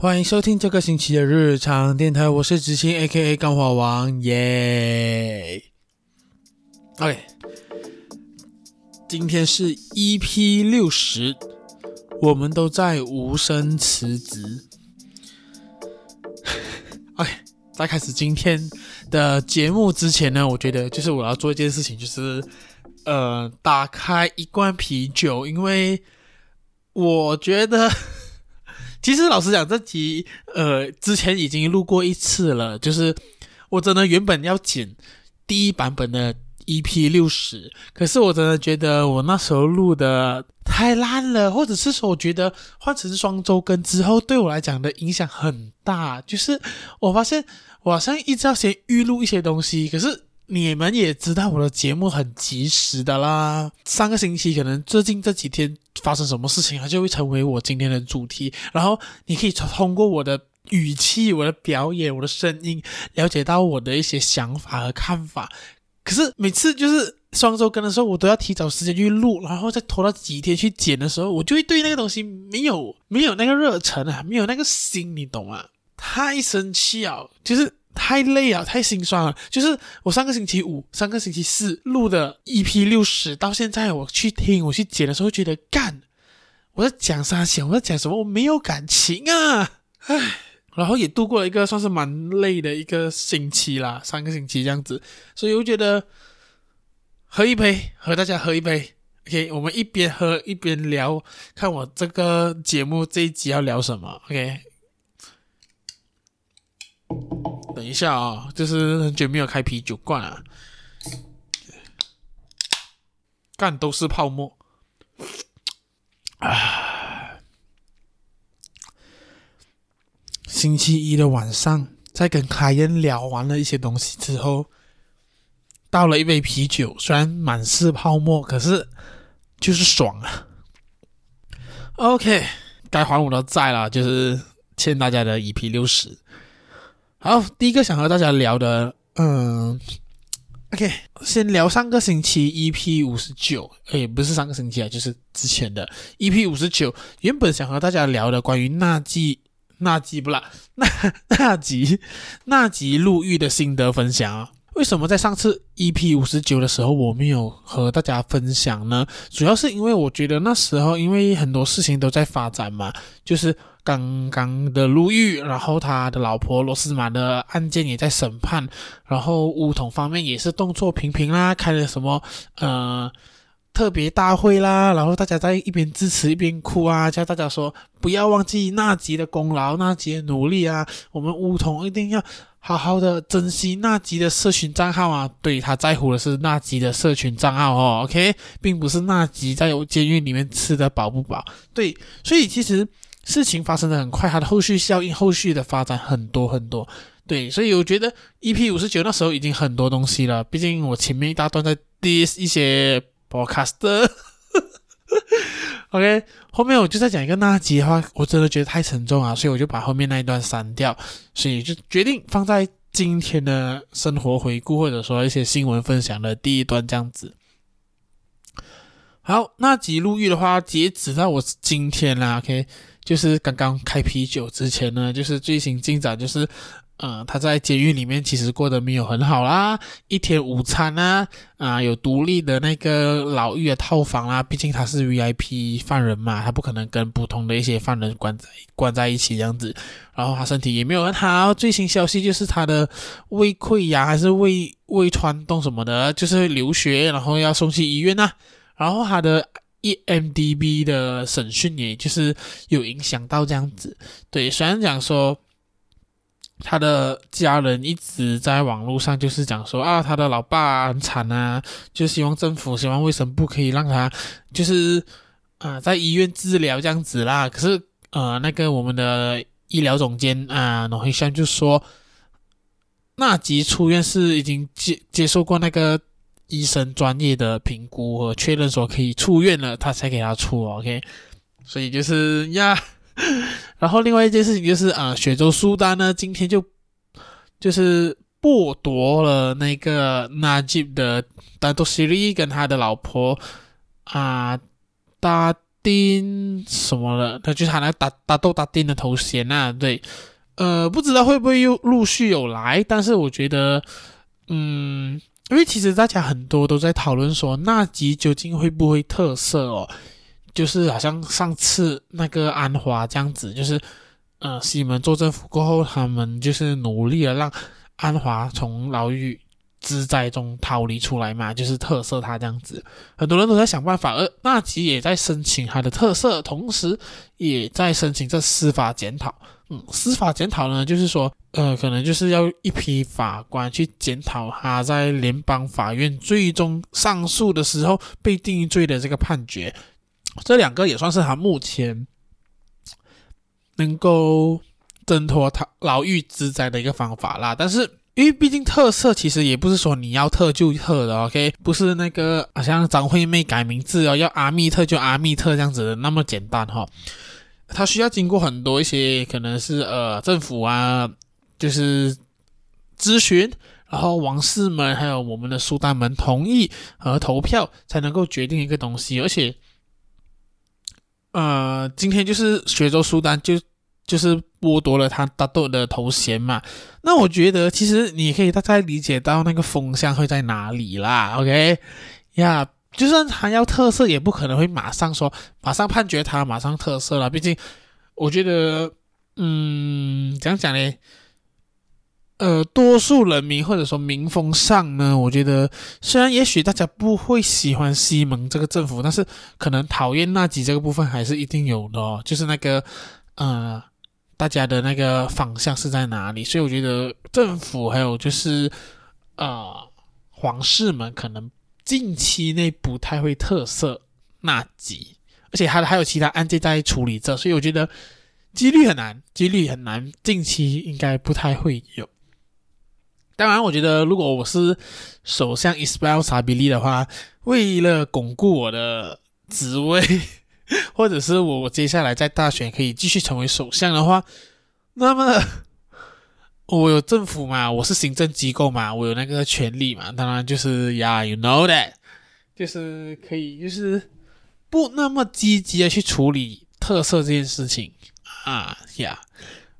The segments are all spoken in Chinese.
欢迎收听这个星期的日常电台，我是执行 A.K.A 钢化王，耶、OK，今天是 EP 六十，我们都在无声辞职。OK，在开始今天的节目之前呢，我觉得就是我要做一件事情，就是呃，打开一罐啤酒，因为我觉得。其实老实讲，这集呃之前已经录过一次了，就是我真的原本要剪第一版本的 EP 六十，可是我真的觉得我那时候录的太烂了，或者是说我觉得换成双周更之后对我来讲的影响很大，就是我发现我好像一直要先预录一些东西，可是。你们也知道我的节目很及时的啦，上个星期可能最近这几天发生什么事情，它就会成为我今天的主题。然后你可以通过我的语气、我的表演、我的声音，了解到我的一些想法和看法。可是每次就是双周更的时候，我都要提早时间去录，然后再拖到几天去剪的时候，我就会对那个东西没有没有那个热忱啊，没有那个心，你懂吗？太生气啊，就是。太累了，太心酸了。就是我上个星期五、上个星期四录的 EP 六十，到现在我去听、我去剪的时候，觉得干，我在讲啥？想我在讲什么？我没有感情啊！唉，然后也度过了一个算是蛮累的一个星期啦，三个星期这样子，所以我觉得喝一杯，和大家喝一杯。OK，我们一边喝一边聊，看我这个节目这一集要聊什么。OK。等一下啊、就是很久没有开啤酒罐了，干都是泡沫。啊，星期一的晚上，在跟凯恩聊完了一些东西之后，倒了一杯啤酒，虽然满是泡沫，可是就是爽啊。OK，该还我的债了，就是欠大家的一批六十。好，第一个想和大家聊的，嗯，OK，先聊上个星期 EP 五十九，哎，不是上个星期啊，就是之前的 EP 五十九，原本想和大家聊的关于纳吉、纳吉不啦，纳 纳吉、纳吉入狱的心得分享啊。为什么在上次 EP 五十九的时候我没有和大家分享呢？主要是因为我觉得那时候因为很多事情都在发展嘛，就是。刚刚的入狱，然后他的老婆罗斯玛的案件也在审判，然后巫统方面也是动作频频啦，开了什么呃特别大会啦，然后大家在一边支持一边哭啊，叫大家说不要忘记纳吉的功劳，纳吉的努力啊，我们巫统一定要好好的珍惜纳吉的社群账号啊，对，他在乎的是纳吉的社群账号哦，OK，并不是纳吉在监狱里面吃得饱不饱，对，所以其实。事情发生的很快，它的后续效应、后续的发展很多很多，对，所以我觉得 EP 五十九那时候已经很多东西了。毕竟我前面一大段在 diss 一些 podcaster OK，后面我就再讲一个那集的话，我真的觉得太沉重啊，所以我就把后面那一段删掉，所以就决定放在今天的生活回顾或者说一些新闻分享的第一段这样子。好，那集入狱的话，截止到我今天啦，OK。就是刚刚开啤酒之前呢，就是最新进展就是，呃，他在监狱里面其实过得没有很好啦，一天午餐啊，啊、有独立的那个牢狱的套房啦，毕竟他是 VIP 犯人嘛，他不可能跟普通的一些犯人关在关在一起这样子，然后他身体也没有很好，最新消息就是他的胃溃疡还是胃胃穿洞什么的，就是流血，然后要送去医院呐、啊，然后他的。EMDB 的审讯，也就是有影响到这样子。对，虽然讲说他的家人一直在网络上就是讲说啊，他的老爸很惨啊，就希望政府、希望卫生部可以让他就是啊、在医院治疗这样子啦。可是呃，那个我们的医疗总监啊，诺黑山就说，纳吉出院是已经接接受过那个。医生专业的评估和确认说可以出院了，他才给他出，OK。所以就是呀，然后另外一件事情就是啊，雪州苏丹呢今天就就是剥夺了那个纳吉的丹多西里跟他的老婆啊大丁什么的，他就是他那打打斗打丁的头衔呐、啊，对，呃，不知道会不会又陆续有来，但是我觉得，嗯，因为其实大家很多都在讨论说，纳吉究竟会不会特色哦，就是好像上次那个安华这样子，就是呃，西门做政府过后，他们就是努力的让安华从牢狱。之灾中逃离出来嘛，就是特色他这样子，很多人都在想办法，而纳吉也在申请他的特色，同时也在申请这司法检讨。嗯，司法检讨呢，就是说，呃，可能就是要一批法官去检讨他在联邦法院最终上诉的时候被定罪的这个判决。这两个也算是他目前能够挣脱他牢狱之灾的一个方法啦，但是。因为毕竟特色其实也不是说你要特就特的，OK，不是那个好像张惠妹改名字哦，要阿密特就阿密特这样子的那么简单哈、哦，它需要经过很多一些可能是呃政府啊，就是咨询，然后王室们还有我们的苏丹们同意和投票才能够决定一个东西，而且呃今天就是学州苏丹就。就是剥夺了他大豆的头衔嘛，那我觉得其实你可以大概理解到那个风向会在哪里啦，OK 呀，就算他要特色，也不可能会马上说马上判决他马上特色了，毕竟我觉得，嗯，怎样讲呢？呃，多数人民或者说民风上呢，我觉得虽然也许大家不会喜欢西蒙这个政府，但是可能讨厌纳吉这个部分还是一定有的哦，就是那个，呃。大家的那个方向是在哪里？所以我觉得政府还有就是，呃，皇室们可能近期内不太会特赦纳吉，而且还还有其他案件在处理着，所以我觉得几率很难，几率很难，近期应该不太会有。当然，我觉得如果我是首相伊斯贝尔萨比利的话，为了巩固我的职位。或者是我接下来在大选可以继续成为首相的话，那么 我有政府嘛，我是行政机构嘛，我有那个权利嘛，当然就是呀，you know that，就是可以就是不那么积极的去处理特色这件事情啊呀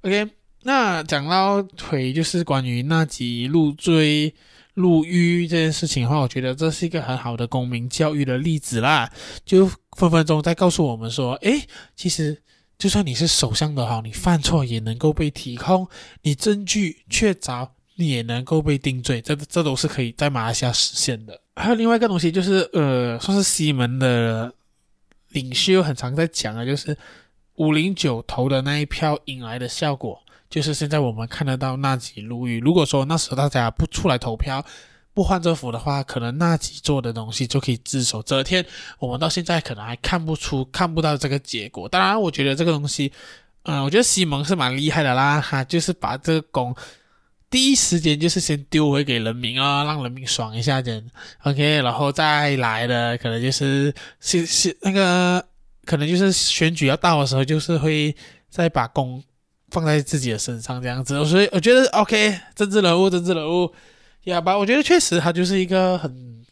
，OK，那讲到回就是关于纳吉入罪。入狱这件事情的话，我觉得这是一个很好的公民教育的例子啦，就分分钟在告诉我们说，诶，其实就算你是首相的话，你犯错也能够被提控，你证据确凿，你也能够被定罪，这这都是可以在马来西亚实现的。还有另外一个东西，就是呃，算是西门的领袖很常在讲的，就是五零九投的那一票引来的效果。就是现在我们看得到纳吉入狱。如果说那时候大家不出来投票，不换政府的话，可能纳吉做的东西就可以只手遮天。我们到现在可能还看不出、看不到这个结果。当然，我觉得这个东西，嗯、我觉得西蒙是蛮厉害的啦，哈，就是把这个功第一时间就是先丢回给人民啊、让人民爽一下先，OK，然后再来的可能就是是是那个，可能就是选举要到的时候，就是会再把功。放在自己的身上这样子，所以我觉得 OK，政治人物，政治人物，呀吧，我觉得确实它就是一个很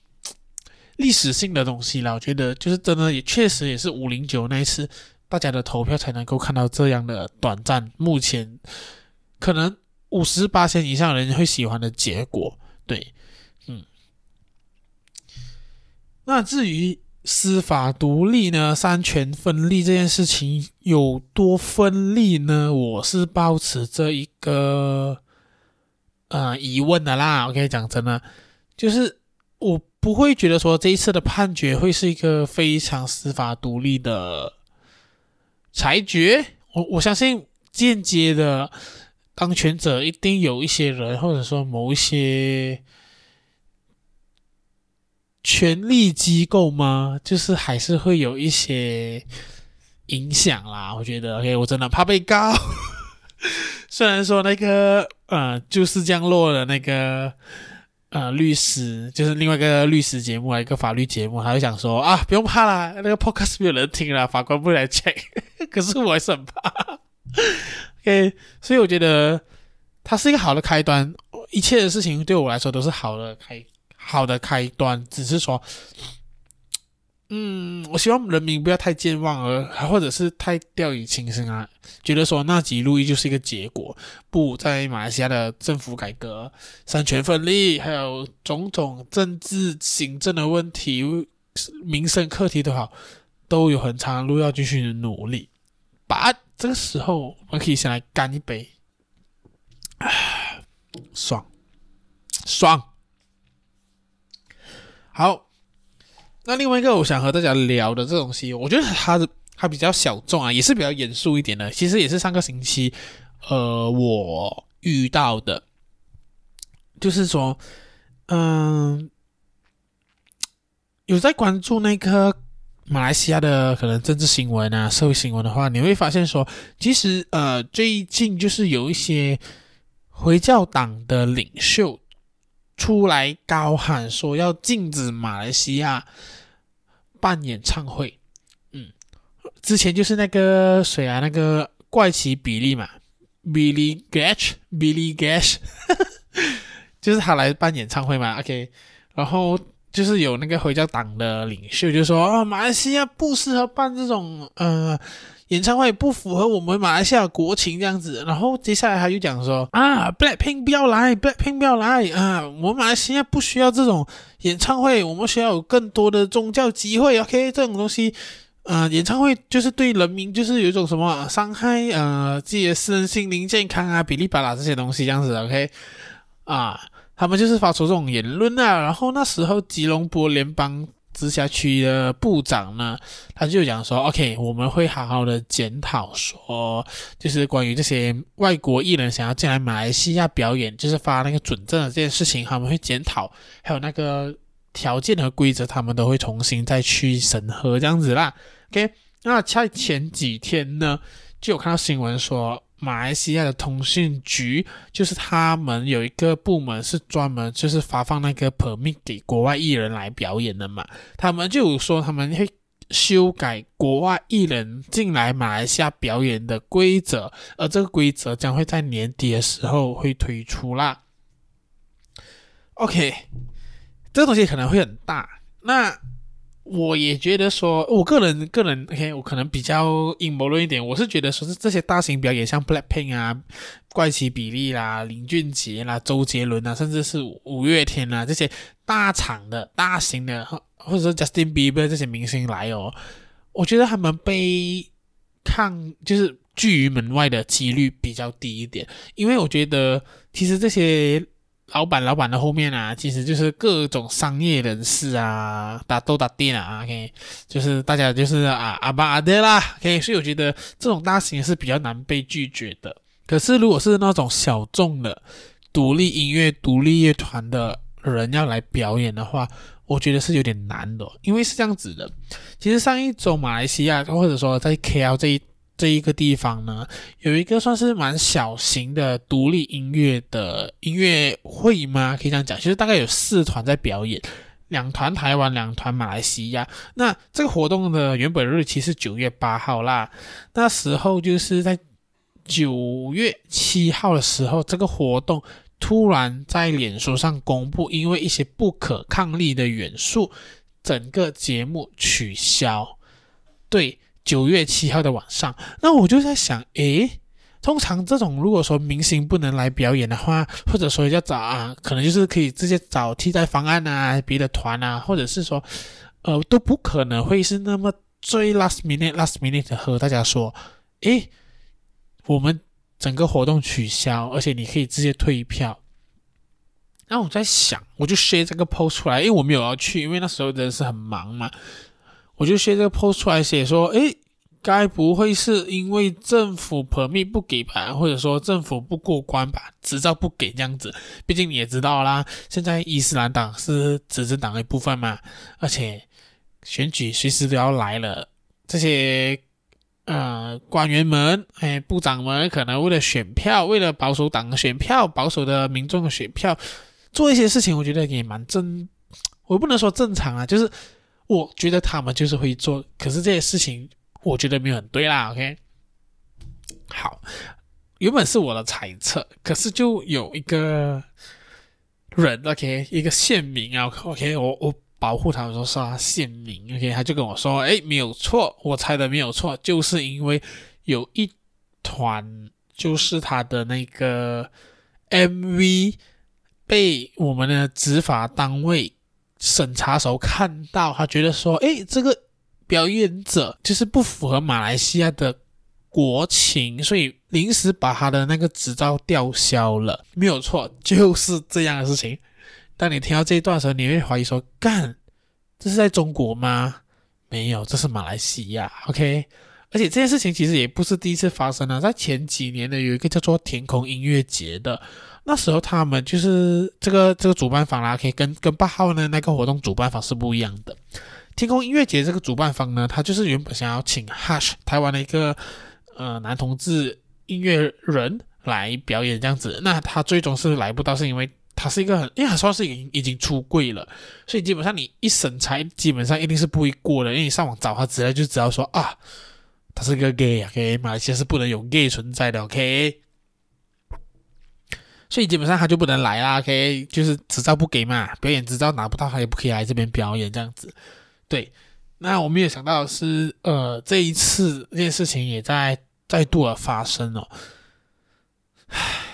历史性的东西啦。我觉得就是真的也确实也是五零九那一次大家的投票才能够看到这样的短暂，目前可能五十八千以上人会喜欢的结果。对，嗯，那至于。司法独立呢，三权分立这件事情有多分立呢？我是抱持这一个呃疑问的啦。OK，讲真的，就是我不会觉得说这一次的判决会是一个非常司法独立的裁决。我我相信间接的当权者一定有一些人，或者说某一些。权力机构吗？就是还是会有一些影响啦。我觉得，OK，我真的怕被告。虽然说那个呃，就是降落的那个呃律师，就是另外一个律师节目，一个法律节目，他就想说啊，不用怕啦，那个 podcast 没有人听了，法官不来 check。可是我还是很怕。OK，所以我觉得它是一个好的开端，一切的事情对我来说都是好的开。好的开端，只是说，嗯，我希望人民不要太健忘而，或者是太掉以轻心啊，觉得说纳吉路易就是一个结果。不，在马来西亚的政府改革、三权分立，还有种种政治行政的问题、民生课题都好，都有很长的路要继续努力。把这个时候，我们可以先来干一杯，啊，爽，爽，好。那另外一个我想和大家聊的这东西，我觉得它的它比较小众啊，也是比较严肃一点的。其实也是上个星期，呃，我遇到的，就是说，嗯、有在关注那个马来西亚的可能政治新闻啊、社会新闻的话，你会发现说，其实呃，最近就是有一些回教党的领袖出来高喊说要禁止马来西亚。办演唱会，嗯，之前就是那个谁啊，那个怪奇比利嘛，Billy Gash，Billy Gash，就是他来办演唱会嘛，OK，然后就是有那个回教党的领袖就说啊，马来西亚不适合办这种呃。演唱会不符合我们马来西亚国情这样子，然后接下来他又讲说啊，Blackpink 不要来，Blackpink 不要来啊，我们马来西亚不需要这种演唱会，我们需要有更多的宗教机会，OK，这种东西，呃，演唱会就是对人民就是有一种什么伤害，呃，自己的身心灵健康啊，比利巴拉这些东西这样子，OK，啊，他们就是发出这种言论啊，然后那时候吉隆坡联邦。直辖区的部长呢，他就讲说：“OK，我们会好好的检讨，说就是关于这些外国艺人想要进来马来西亚表演，就是发那个准证的这件事情，他们会检讨，还有那个条件和规则，他们都会重新再去审核这样子啦。OK，那在前几天呢，就有看到新闻说。”马来西亚的通讯局就是他们有一个部门是专门就是发放那个 permit 给国外艺人来表演的嘛，他们就有说他们会修改国外艺人进来马来西亚表演的规则，而这个规则将会在年底的时候会推出啦。OK，这个东西可能会很大，那。我也觉得说，我个人个人，OK，我可能比较阴谋论一点。我是觉得说，是这些大型表演，像 Blackpink 啊、怪奇比利啦、林俊杰啦、周杰伦啊，甚至是五月天啊这些大厂的、大型的，或者说 Justin Bieber 这些明星来哦，我觉得他们被看就是拒于门外的几率比较低一点，因为我觉得其实这些。老板，老板的后面啊，其实就是各种商业人士啊，打斗打电啊，OK，就是大家就是啊阿爸阿爹啦，OK，所以我觉得这种大型是比较难被拒绝的。可是如果是那种小众的独立音乐、独立乐团的人要来表演的话，我觉得是有点难的，因为是这样子的。其实上一周马来西亚或者说在 KL 这一。这一个地方呢，有一个算是蛮小型的独立音乐的音乐会吗？可以这样讲，其实大概有四团在表演，两团台湾，两团马来西亚。那这个活动的原本日期是九月八号啦，那时候就是在九月七号的时候，这个活动突然在脸书上公布，因为一些不可抗力的元素，整个节目取消。对。九月七号的晚上，那我就在想，诶，通常这种如果说明星不能来表演的话，或者说要找啊，可能就是可以直接找替代方案啊，别的团啊，或者是说，呃，都不可能会是那么最 last minute last minute 和大家说，诶，我们整个活动取消，而且你可以直接退票。那我在想，我就 share 这个 post 出来，因为我没有要去，因为那时候真的是很忙嘛。我就写这个 post 出来写说，诶，该不会是因为政府 permit 不给吧，或者说政府不过关吧，执照不给这样子？毕竟你也知道啦，现在伊斯兰党是执政党的一部分嘛，而且选举随时都要来了，这些呃官员们，哎，部长们可能为了选票，为了保守党的选票，保守的民众的选票，做一些事情，我觉得也蛮正，我不能说正常啊，就是。我觉得他们就是会做，可是这些事情我觉得没有很对啦。OK，好，原本是我的猜测，可是就有一个人，OK，一个县民啊，OK，我我保护他们，说是他县民，OK，他就跟我说，哎，没有错，我猜的没有错，就是因为有一团，就是他的那个 MV 被我们的执法单位审查时候看到，他觉得说，哎，这个表演者就是不符合马来西亚的国情，所以临时把他的那个执照吊销了，没有错，就是这样的事情。当你听到这一段的时候，你会怀疑说：“干，这是在中国吗？没有，这是马来西亚。”OK，而且这件事情其实也不是第一次发生了，在前几年呢，有一个叫做天空音乐节的，那时候他们就是这个这个主办方啦，可以跟跟八号呢那个活动主办方是不一样的。天空音乐节这个主办方呢，他就是原本想要请 Hush 台湾的一个呃男同志音乐人来表演这样子，那他最终是来不到，是因为。他是一个很，因为他说是已经已经出柜了，所以基本上你一审查，基本上一定是不会过的。因为你上网找他资料就知道说啊，他是个 gay 啊，OK，马来西亚是不能有 gay 存在的，OK。所以基本上他就不能来啦，OK，就是执照不给嘛，表演执照拿不到，他也不可以来这边表演这样子。对，那我们也想到是，呃，这一次这件事情也在再度的发生哦。唉。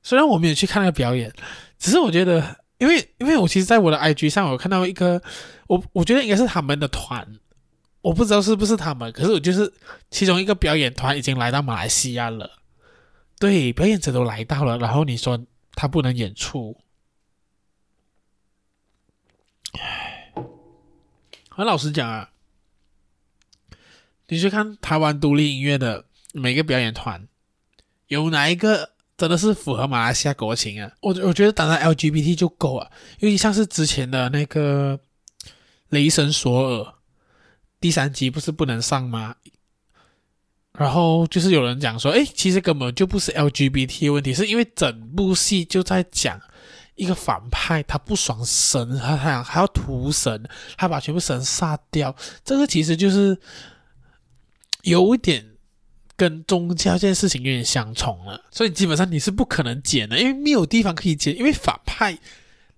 虽然我没有去看那个表演，只是我觉得，因为因为我其实在我的 IG 上，我看到一个，我我觉得应该是他们的团，我不知道是不是他们，可是我就是其中一个表演团已经来到马来西亚了，对，表演者都来到了，然后你说他不能演出，唉，很老实讲啊，你去看台湾独立音乐的每个表演团，有哪一个？真的是符合马来西亚国情啊！我我觉得当然 LGBT 就够了，因为像是之前的那个《雷神索尔》第三集不是不能上吗？然后就是有人讲说，诶，其实根本就不是 LGBT 的问题，是因为整部戏就在讲一个反派他不爽神，他还还要屠神，他把全部神杀掉，这个其实就是有一点。跟宗教这件事情有点相冲了，所以基本上你是不可能剪的，因为没有地方可以剪。因为反派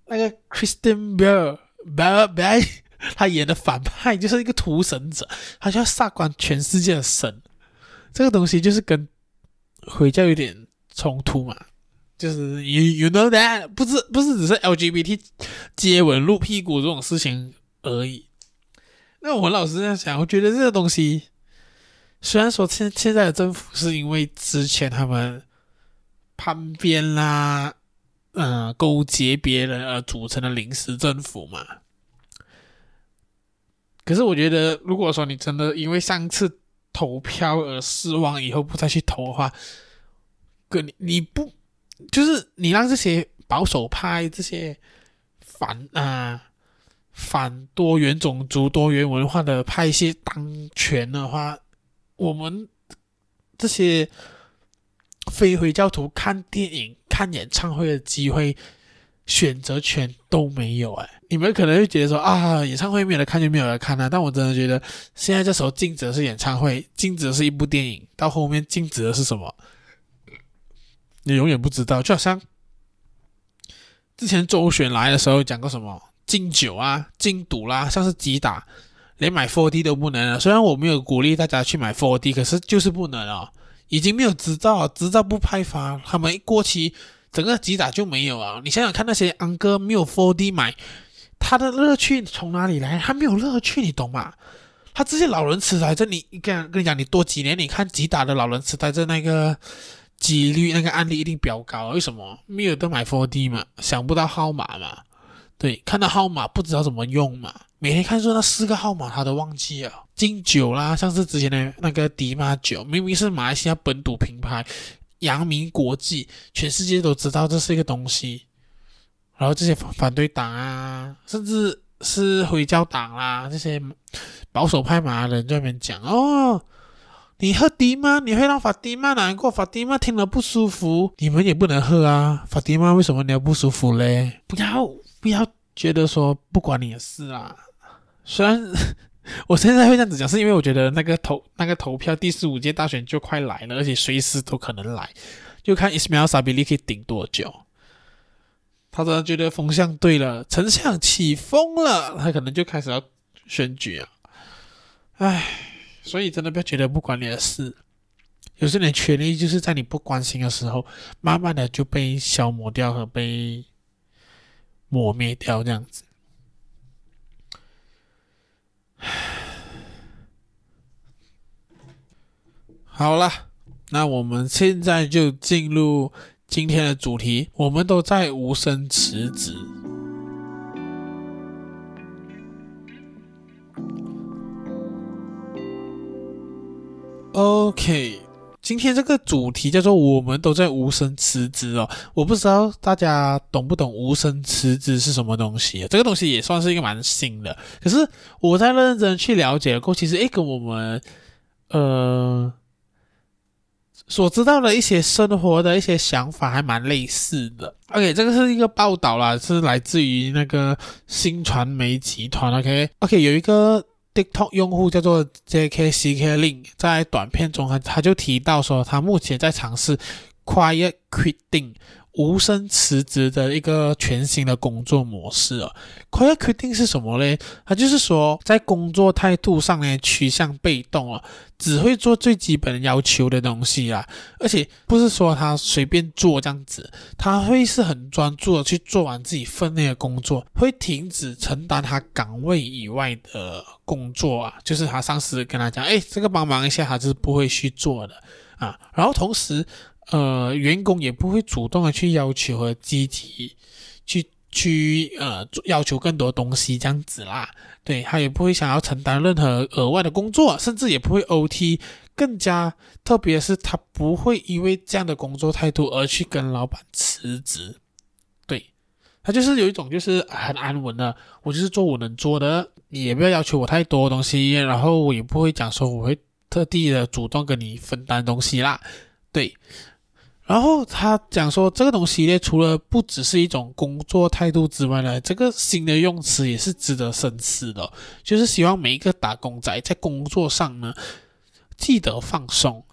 那个 Christian Bale Bale Bale 他演的反派就是一个屠神者，他就要杀光全世界的神。这个东西就是跟回教有点冲突嘛，就是 you you know that 不是不是只是 LGBT 接吻露屁股这种事情而已。那我老是这样想，我觉得这个东西。虽然说现现在的政府是因为之前他们叛变啦，嗯、呃，勾结别人而组成的临时政府嘛，可是我觉得，如果说你真的因为上次投票而失望，以后不再去投的话，哥你你不就是你让这些保守派、这些反啊反多元种族、多元文化的派系当权的话？我们这些非回教徒看电影、看演唱会的机会、选择权都没有哎！你们可能会觉得说啊，演唱会没有人看就没有人看啊，但我真的觉得，现在这时候禁止的是演唱会，禁止的是一部电影，到后面禁止的是什么？你永远不知道。就好像之前周选来的时候讲过什么禁酒啊、禁赌啦，像是击打。连买 4D 都不能了。虽然我没有鼓励大家去买 4D，可是就是不能啊，已经没有执照，执照不派发，他们一过期，整个吉打就没有啊。你想想看，那些安哥没有 4D 买，他的乐趣从哪里来？他没有乐趣，你懂吗？他这些老人痴呆症，你跟跟你讲，你多几年，你看吉打的老人痴呆症那个几率，那个案例一定比较高。为什么？没有得买 4D 嘛，想不到号码嘛，对，看到号码不知道怎么用嘛。每天看说那四个号码他都忘记了，禁酒啦，像是之前的那个迪玛酒，明明是马来西亚本土品牌，扬名国际，全世界都知道这是一个东西。然后这些反对党啊，甚至是回教党啦，这些保守派马来人在那边讲哦，你喝迪吗，你会让法蒂玛难过，法蒂玛听了不舒服，你们也不能喝啊，法蒂玛为什么你要不舒服嘞？不要不要觉得说不管你的事啊。虽然 我现在会这样子讲，是因为我觉得那个投那个投票第十五届大选就快来了，而且随时都可能来，就看 Ismail Sabri 可以顶多久。他真的觉得风向对了，丞相起风了，他可能就开始要选举啊。唉，所以真的不要觉得不管你的事，有些人权利就是在你不关心的时候，慢慢的就被消磨掉和被磨灭掉，这样子。好了，那我们现在就进入。今天的主题，我们都在无声辞职。OK，今天这个主题叫做“我们都在无声辞职”哦。我不知道大家懂不懂“无声辞职”是什么东西？这个东西也算是一个蛮新的。可是我在认真去了解过，其实诶，跟我们呃。所知道的一些生活的一些想法还蛮类似的。OK，这个是一个报道啦，是来自于那个新传媒集团。OK，OK，、有一个 TikTok 用户叫做 JKCK Link，在短片中他他就提到说，他目前在尝试 Quiet Quitting。无声辞职的一个全新的工作模式哦。Quiet quitting 是什么呢？它就是说，在工作态度上呢，趋向被动哦，只会做最基本要求的东西啊。而且不是说他随便做这样子，他会是很专注的去做完自己分内的工作，会停止承担他岗位以外的工作啊。就是他上司跟他讲，哎，这个帮忙一下，他是不会去做的啊。然后同时。呃，员工也不会主动的去要求和积极去去呃要求更多东西这样子啦，对，他也不会想要承担任何额外的工作，甚至也不会 OT，更加特别是他不会因为这样的工作态度而去跟老板辞职，对，他就是有一种就是很安稳的，我就是做我能做的，你也不要要求我太多东西，然后我也不会讲说我会特地的主动跟你分担东西啦，对。然后他讲说，这个东西呢，除了不只是一种工作态度之外呢，这个新的用词也是值得深思的，就是希望每一个打工仔在工作上呢，记得放松，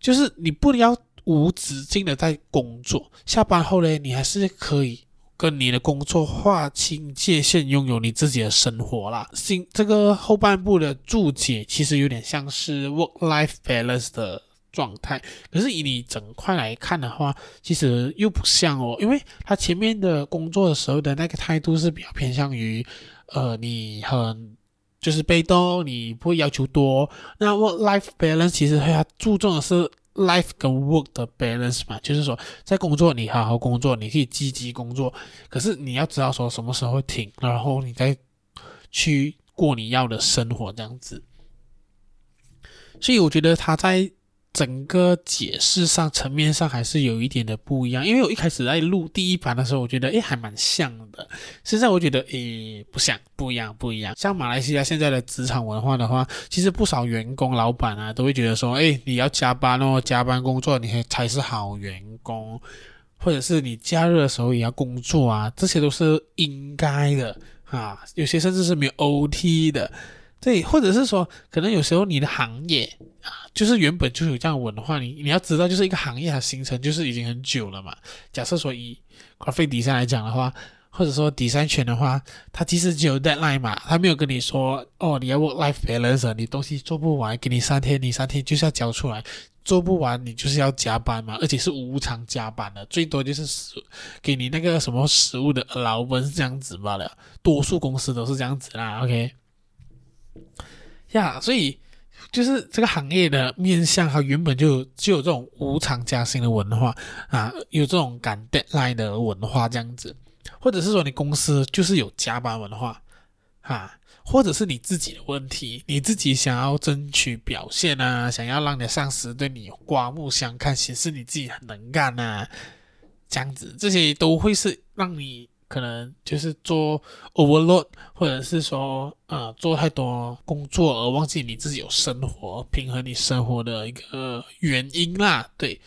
就是你不要无止境的在工作，下班后呢，你还是可以跟你的工作划清界限，拥有你自己的生活啦。新这个后半部的注解其实有点像是 work-life balance 的。状态，可是以你整块来看的话，其实又不像哦，因为他前面的工作的时候的那个态度是比较偏向于，呃，你很就是被动，你不会要求多。那 work life balance 其实他注重的是 life 跟 work 的 balance 嘛，就是说在工作你好好工作，你可以积极工作，可是你要知道说什么时候停，然后你再去过你要的生活这样子。所以我觉得他在。整个解释上层面上还是有一点的不一样，因为我一开始在录第一版的时候，我觉得诶还蛮像的，现在我觉得诶不像，不一样，不一样。像马来西亚现在的职场文化的话，其实不少员工、老板啊都会觉得说，诶你要加班哦，加班工作你还才是好员工，或者是你假日的时候也要工作啊，这些都是应该的啊，有些甚至是没有 OT 的。对，或者是说，可能有时候你的行业啊，就是原本就有这样的文化，你你要知道，就是一个行业它形成就是已经很久了嘛。假设说以 graphic 底上来讲的话，或者说 design 圈的话，它其实就有 deadline 嘛，它没有跟你说哦，你要 work life balance，你东西做不完，给你三天，你三天就是要交出来，做不完你就是要加班嘛，而且是无偿加班的，最多就是给你那个什么食物的 allowance 这样子罢了，多数公司都是这样子啦，OK。呀所以就是这个行业的面向，它原本就就有这种无偿加薪的文化啊，有这种赶 deadline 的文化这样子，或者是说你公司就是有加班文化啊，或者是你自己的问题，你自己想要争取表现啊，想要让你的上司对你刮目相看，显示你自己很能干啊，这样子，这些都会是让你。可能就是做 overload，或者是说，呃，做太多工作而忘记你自己有生活，平衡你生活的一个原因啦。对，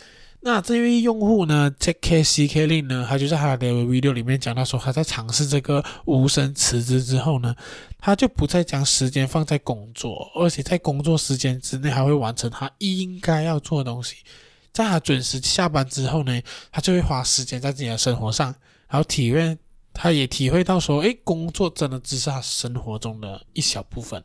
那这位用户呢，JKCK Lin 呢，他就在他的 video 里面讲到说，他在尝试这个无声辞职之后呢，他就不再将时间放在工作，而且在工作时间之内还会完成他应该要做的东西。在他准时下班之后呢，他就会花时间在自己的生活上。然后体验，他也体会到说，诶，工作真的只是他生活中的一小部分。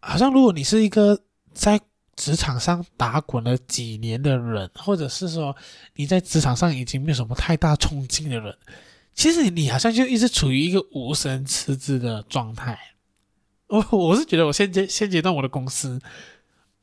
好像如果你是一个在职场上打滚了几年的人，或者是说你在职场上已经没有什么太大冲劲的人，其实你好像就一直处于一个无神辞职的状态。我我是觉得我现阶现阶段我的公司。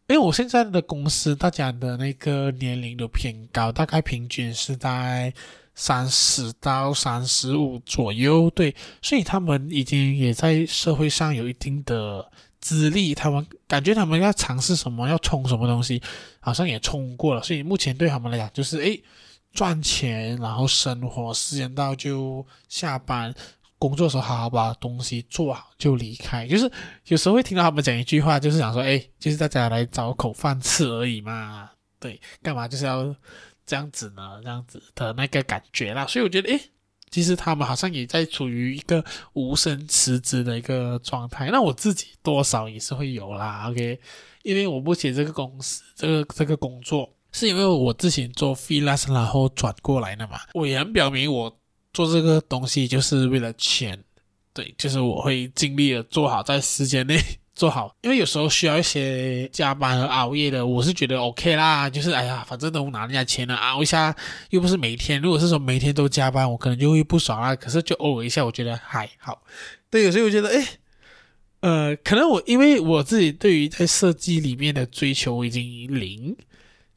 因为我现在的公司，大家的那个年龄都偏高，大概平均是在三十到三十五左右，对，所以他们已经也在社会上有一定的资历，他们感觉他们要尝试什么，要冲什么东西，好像也冲过了，所以目前对他们来讲就是，诶，赚钱，然后生活，时间到就下班。工作的时候好好把东西做好就离开，就是有时候会听到他们讲一句话，就是想说，哎，就是大家来找口饭吃而已嘛，对，干嘛就是要这样子呢？这样子的那个感觉啦，所以我觉得，哎，其实他们好像也在处于一个无声辞职的一个状态。那我自己多少也是会有啦，OK，因为我目前这个公司，这个这个工作是因为我之前做 freelance 然后转过来的嘛，我也很表明我。做这个东西就是为了钱，对，就是我会尽力的做好，在时间内做好，因为有时候需要一些加班和熬夜的，我是觉得 OK 啦，就是哎呀，反正都拿人家钱了，熬一下又不是每天，如果是说每天都加班，我可能就会不爽啦。可是就偶尔一下，我觉得还好。对，有时候我觉得，哎，呃，可能我因为我自己对于在设计里面的追求已经零。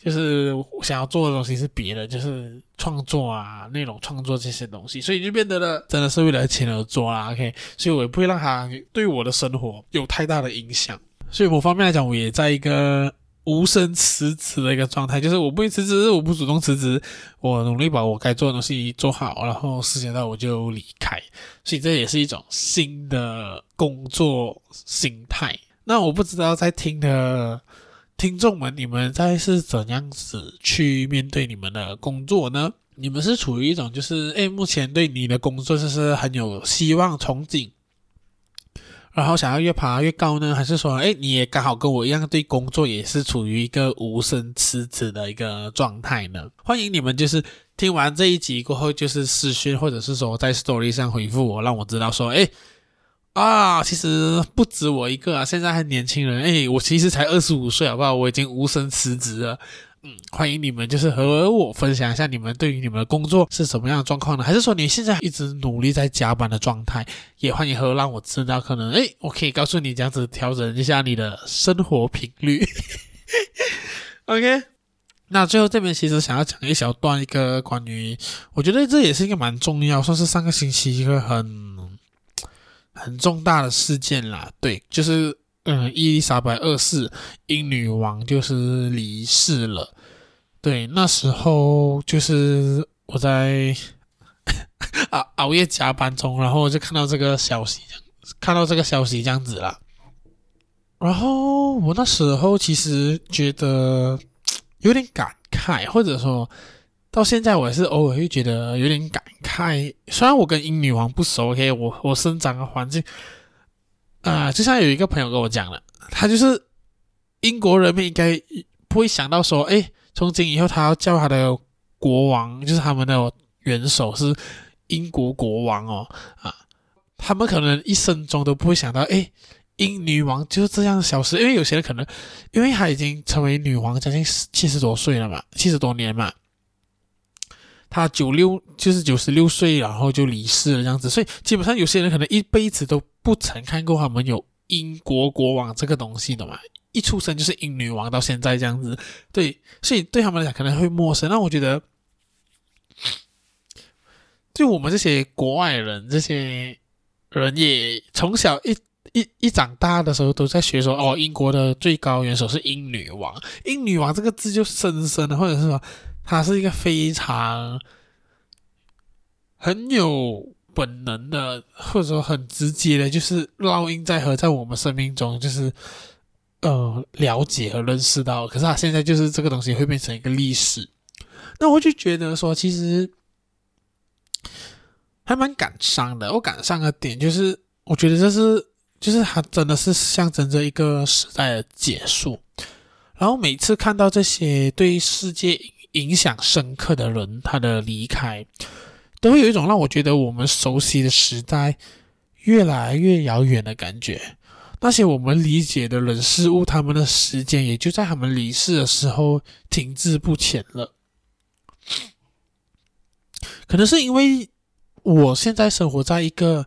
就是我想要做的东西是别的，就是创作啊、内容创作这些东西，所以就变得了真的是为了钱而做啦。OK，所以我也不会让它对我的生活有太大的影响。所以某方面来讲，我也在一个无声辞职的一个状态，就是我不会辞职，我不主动辞职，我努力把我该做的东西做好，然后时间到我就离开。所以这也是一种新的工作心态。那我不知道在听的。听众们，你们在是怎样子去面对你们的工作呢？你们是处于一种就是，诶，目前对你的工作就是很有希望、憧憬，然后想要越爬越高呢？还是说，诶，你也刚好跟我一样，对工作也是处于一个无声辞职的一个状态呢？欢迎你们，就是听完这一集过后，就是私讯或者是说在 Story 上回复我，让我知道说，诶。啊，其实不止我一个啊！现在还年轻人，诶，我其实才二十五岁，好不好？我已经无声辞职了。嗯，欢迎你们，就是和我分享一下你们对于你们的工作是什么样的状况呢？还是说你现在一直努力在加班的状态？也欢迎和让我知道，可能诶，我可以告诉你这样子调整一下你的生活频率。OK，那最后这边其实想要讲一小段一个关于，我觉得这也是一个蛮重要，算是上个星期一个很。很重大的事件啦，对，就是嗯，伊丽莎白二世英女王就是离世了。对，那时候就是我在 啊熬夜加班中，然后我就看到这个消息，看到这个消息这样子啦。然后我那时候其实觉得有点感慨，或者说。到现在我也是偶尔会觉得有点感慨，虽然我跟英女王不熟，OK，我我生长的环境，啊、就像有一个朋友跟我讲了，他就是英国人民应该不会想到说，哎，从今以后他要叫他的国王，就是他们的元首是英国国王哦，啊，他们可能一生中都不会想到，哎，英女王就是这样消失，因为有些人可能，因为她已经成为女王将近七十多岁了嘛，七十多年嘛。他九六就是九十六岁，然后就离世了这样子，所以基本上有些人可能一辈子都不曾看过他们有英国国王这个东西的嘛，一出生就是英女王到现在这样子，对，所以对他们来讲可能会陌生。那我觉得，就我们这些国外人，这些人也从小一一一长大的时候都在学说，哦，英国的最高元首是英女王，英女王这个字就深深的，或者是说。他是一个非常很有本能的，或者说很直接的，就是烙印在和在我们生命中，就是呃了解和认识到。可是他现在就是这个东西会变成一个历史，那我就觉得说，其实还蛮感伤的。我感伤的点就是，我觉得这是就是他真的是象征着一个时代的结束。然后每次看到这些对世界。影响深刻的人，他的离开，都会有一种让我觉得我们熟悉的时代越来越遥远的感觉。那些我们理解的人事物，他们的时间也就在他们离世的时候停滞不前了。可能是因为我现在生活在一个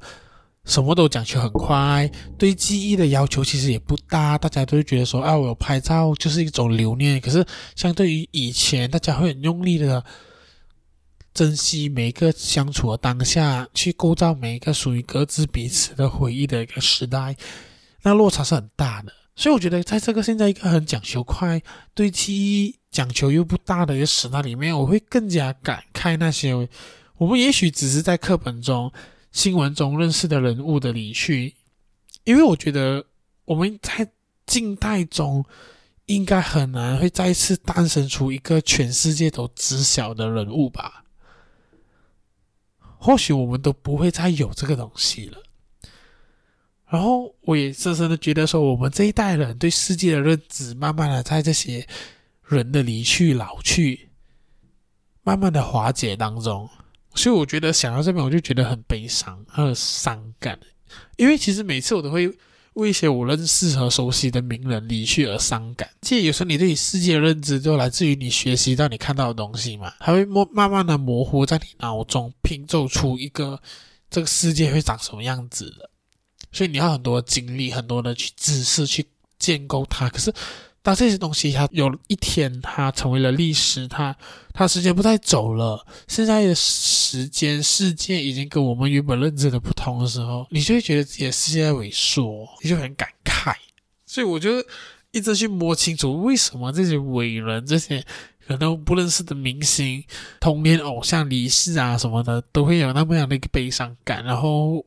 什么都讲求很快，对记忆的要求其实也不大，大家都会觉得说，啊，我有拍照就是一种留念。可是相对于以前，大家会很用力的珍惜每一个相处的当下，去构造每一个属于各自彼此的回忆的一个时代。那落差是很大的，所以我觉得在这个现在一个很讲求快、对记忆讲求又不大的一个时代里面，我会更加感慨那些我们也许只是在课本中、新闻中认识的人物的离去，因为我觉得我们在近代中应该很难会再次诞生出一个全世界都知晓的人物吧，或许我们都不会再有这个东西了。然后我也深深的觉得说，我们这一代人对世界的认知，慢慢的在这些人的离去、老去，慢慢的化解当中。所以我觉得想到这边，我就觉得很悲伤、很伤感。因为其实每次我都会为一些我认识和熟悉的名人离去而伤感。其实有时候你对世界的认知，就来自于你学习到你看到的东西嘛，还会模慢慢的模糊在你脑中，拼凑出一个这个世界会长什么样子的。所以你要很多精力，很多的去知识去建构它。可是，当这些东西它有一天它成为了历史，它它时间不再走了，现在的时间世界已经跟我们原本认知的不同的时候，你就会觉得自己的世界在萎缩，你就很感慨。所以我就一直去摸清楚，为什么这些伟人、这些可能不认识的明星、童年偶像离世啊什么的，都会有那么样的一个悲伤感，然后。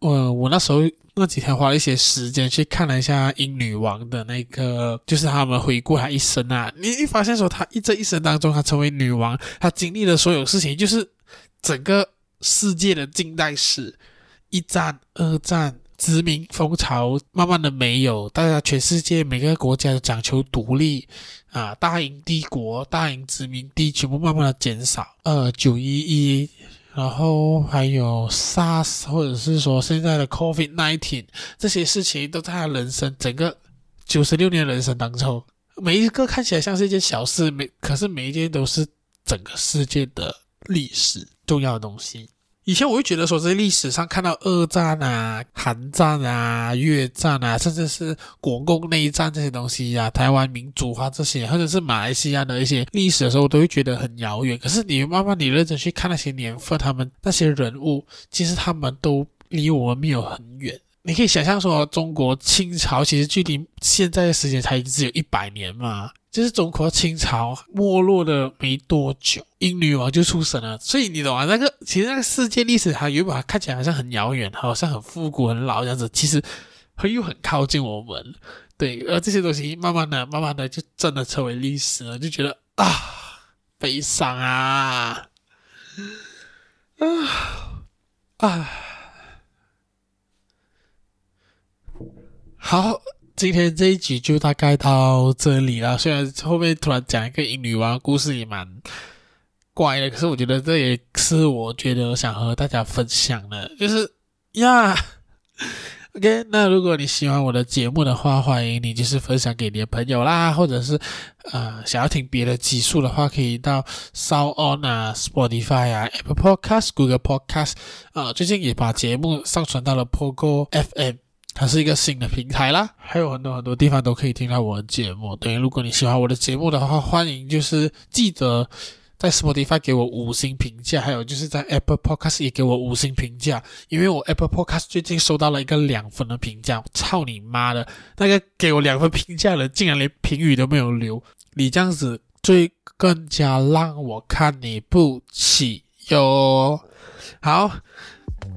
我我那时候那几天花了一些时间去看了一下英女王的那个，就是他们回顾她一生啊，你一发现说她一这一生当中，她成为女王，她经历的所有事情，就是整个世界的近代史，一战、二战、殖民风潮，慢慢的没有，大家全世界每个国家都讲求独立啊，大英帝国、大英殖民地全部慢慢的减少，呃，九一一。然后还有 SARS，或者是说现在的 COVID-19，这些事情都在他人生整个九十六年人生当中，每一个看起来像是一件小事，每可是每一件都是整个世界的历史重要的东西。以前我会觉得说，在历史上看到二战啊、韩战啊、越战啊，甚至是国共内战这些东西啊，台湾民主啊这些，或者是马来西亚的一些历史的时候，我都会觉得很遥远。可是你慢慢你认真去看那些年份，他们那些人物，其实他们都离我们没有很远。你可以想象说，中国清朝其实距离现在的时间才只有一百年嘛。就是中国清朝没落的没多久，英女王就出生了，所以你懂啊？那个其实那个世界历史，它原本看起来好像很遥远，好像很复古、很老这样子，其实很又很靠近我们。对，而这些东西慢慢的、慢慢的就真的成为历史了，就觉得啊，悲伤啊，啊啊，好。今天这一集就大概到这里了。虽然后面突然讲一个英女王故事也蛮怪的，可是我觉得这也是我觉得想和大家分享的，就是呀。OK，那如果你喜欢我的节目的话，欢迎你就是分享给你的朋友啦，或者是呃想要听别的集数的话，可以到 SoundOn 啊、Spotify 啊、Apple Podcast、Google Podcast 啊，最近也把节目上传到了 Pogo FM。它是一个新的平台啦，还有很多很多地方都可以听到我的节目。等于，如果你喜欢我的节目的话，欢迎就是记得在 Spotify 给我五星评价，还有就是在 Apple Podcast 也给我五星评价，因为我 Apple Podcast 最近收到了一个两分的评价，操你妈的，那个给我两分评价的人竟然连评语都没有留，你这样子最更加让我看你不起哟。好。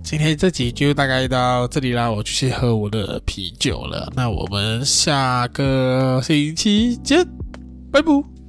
今天这集就大概到这里啦，我就去喝我的啤酒了。那我们下个星期见，拜拜。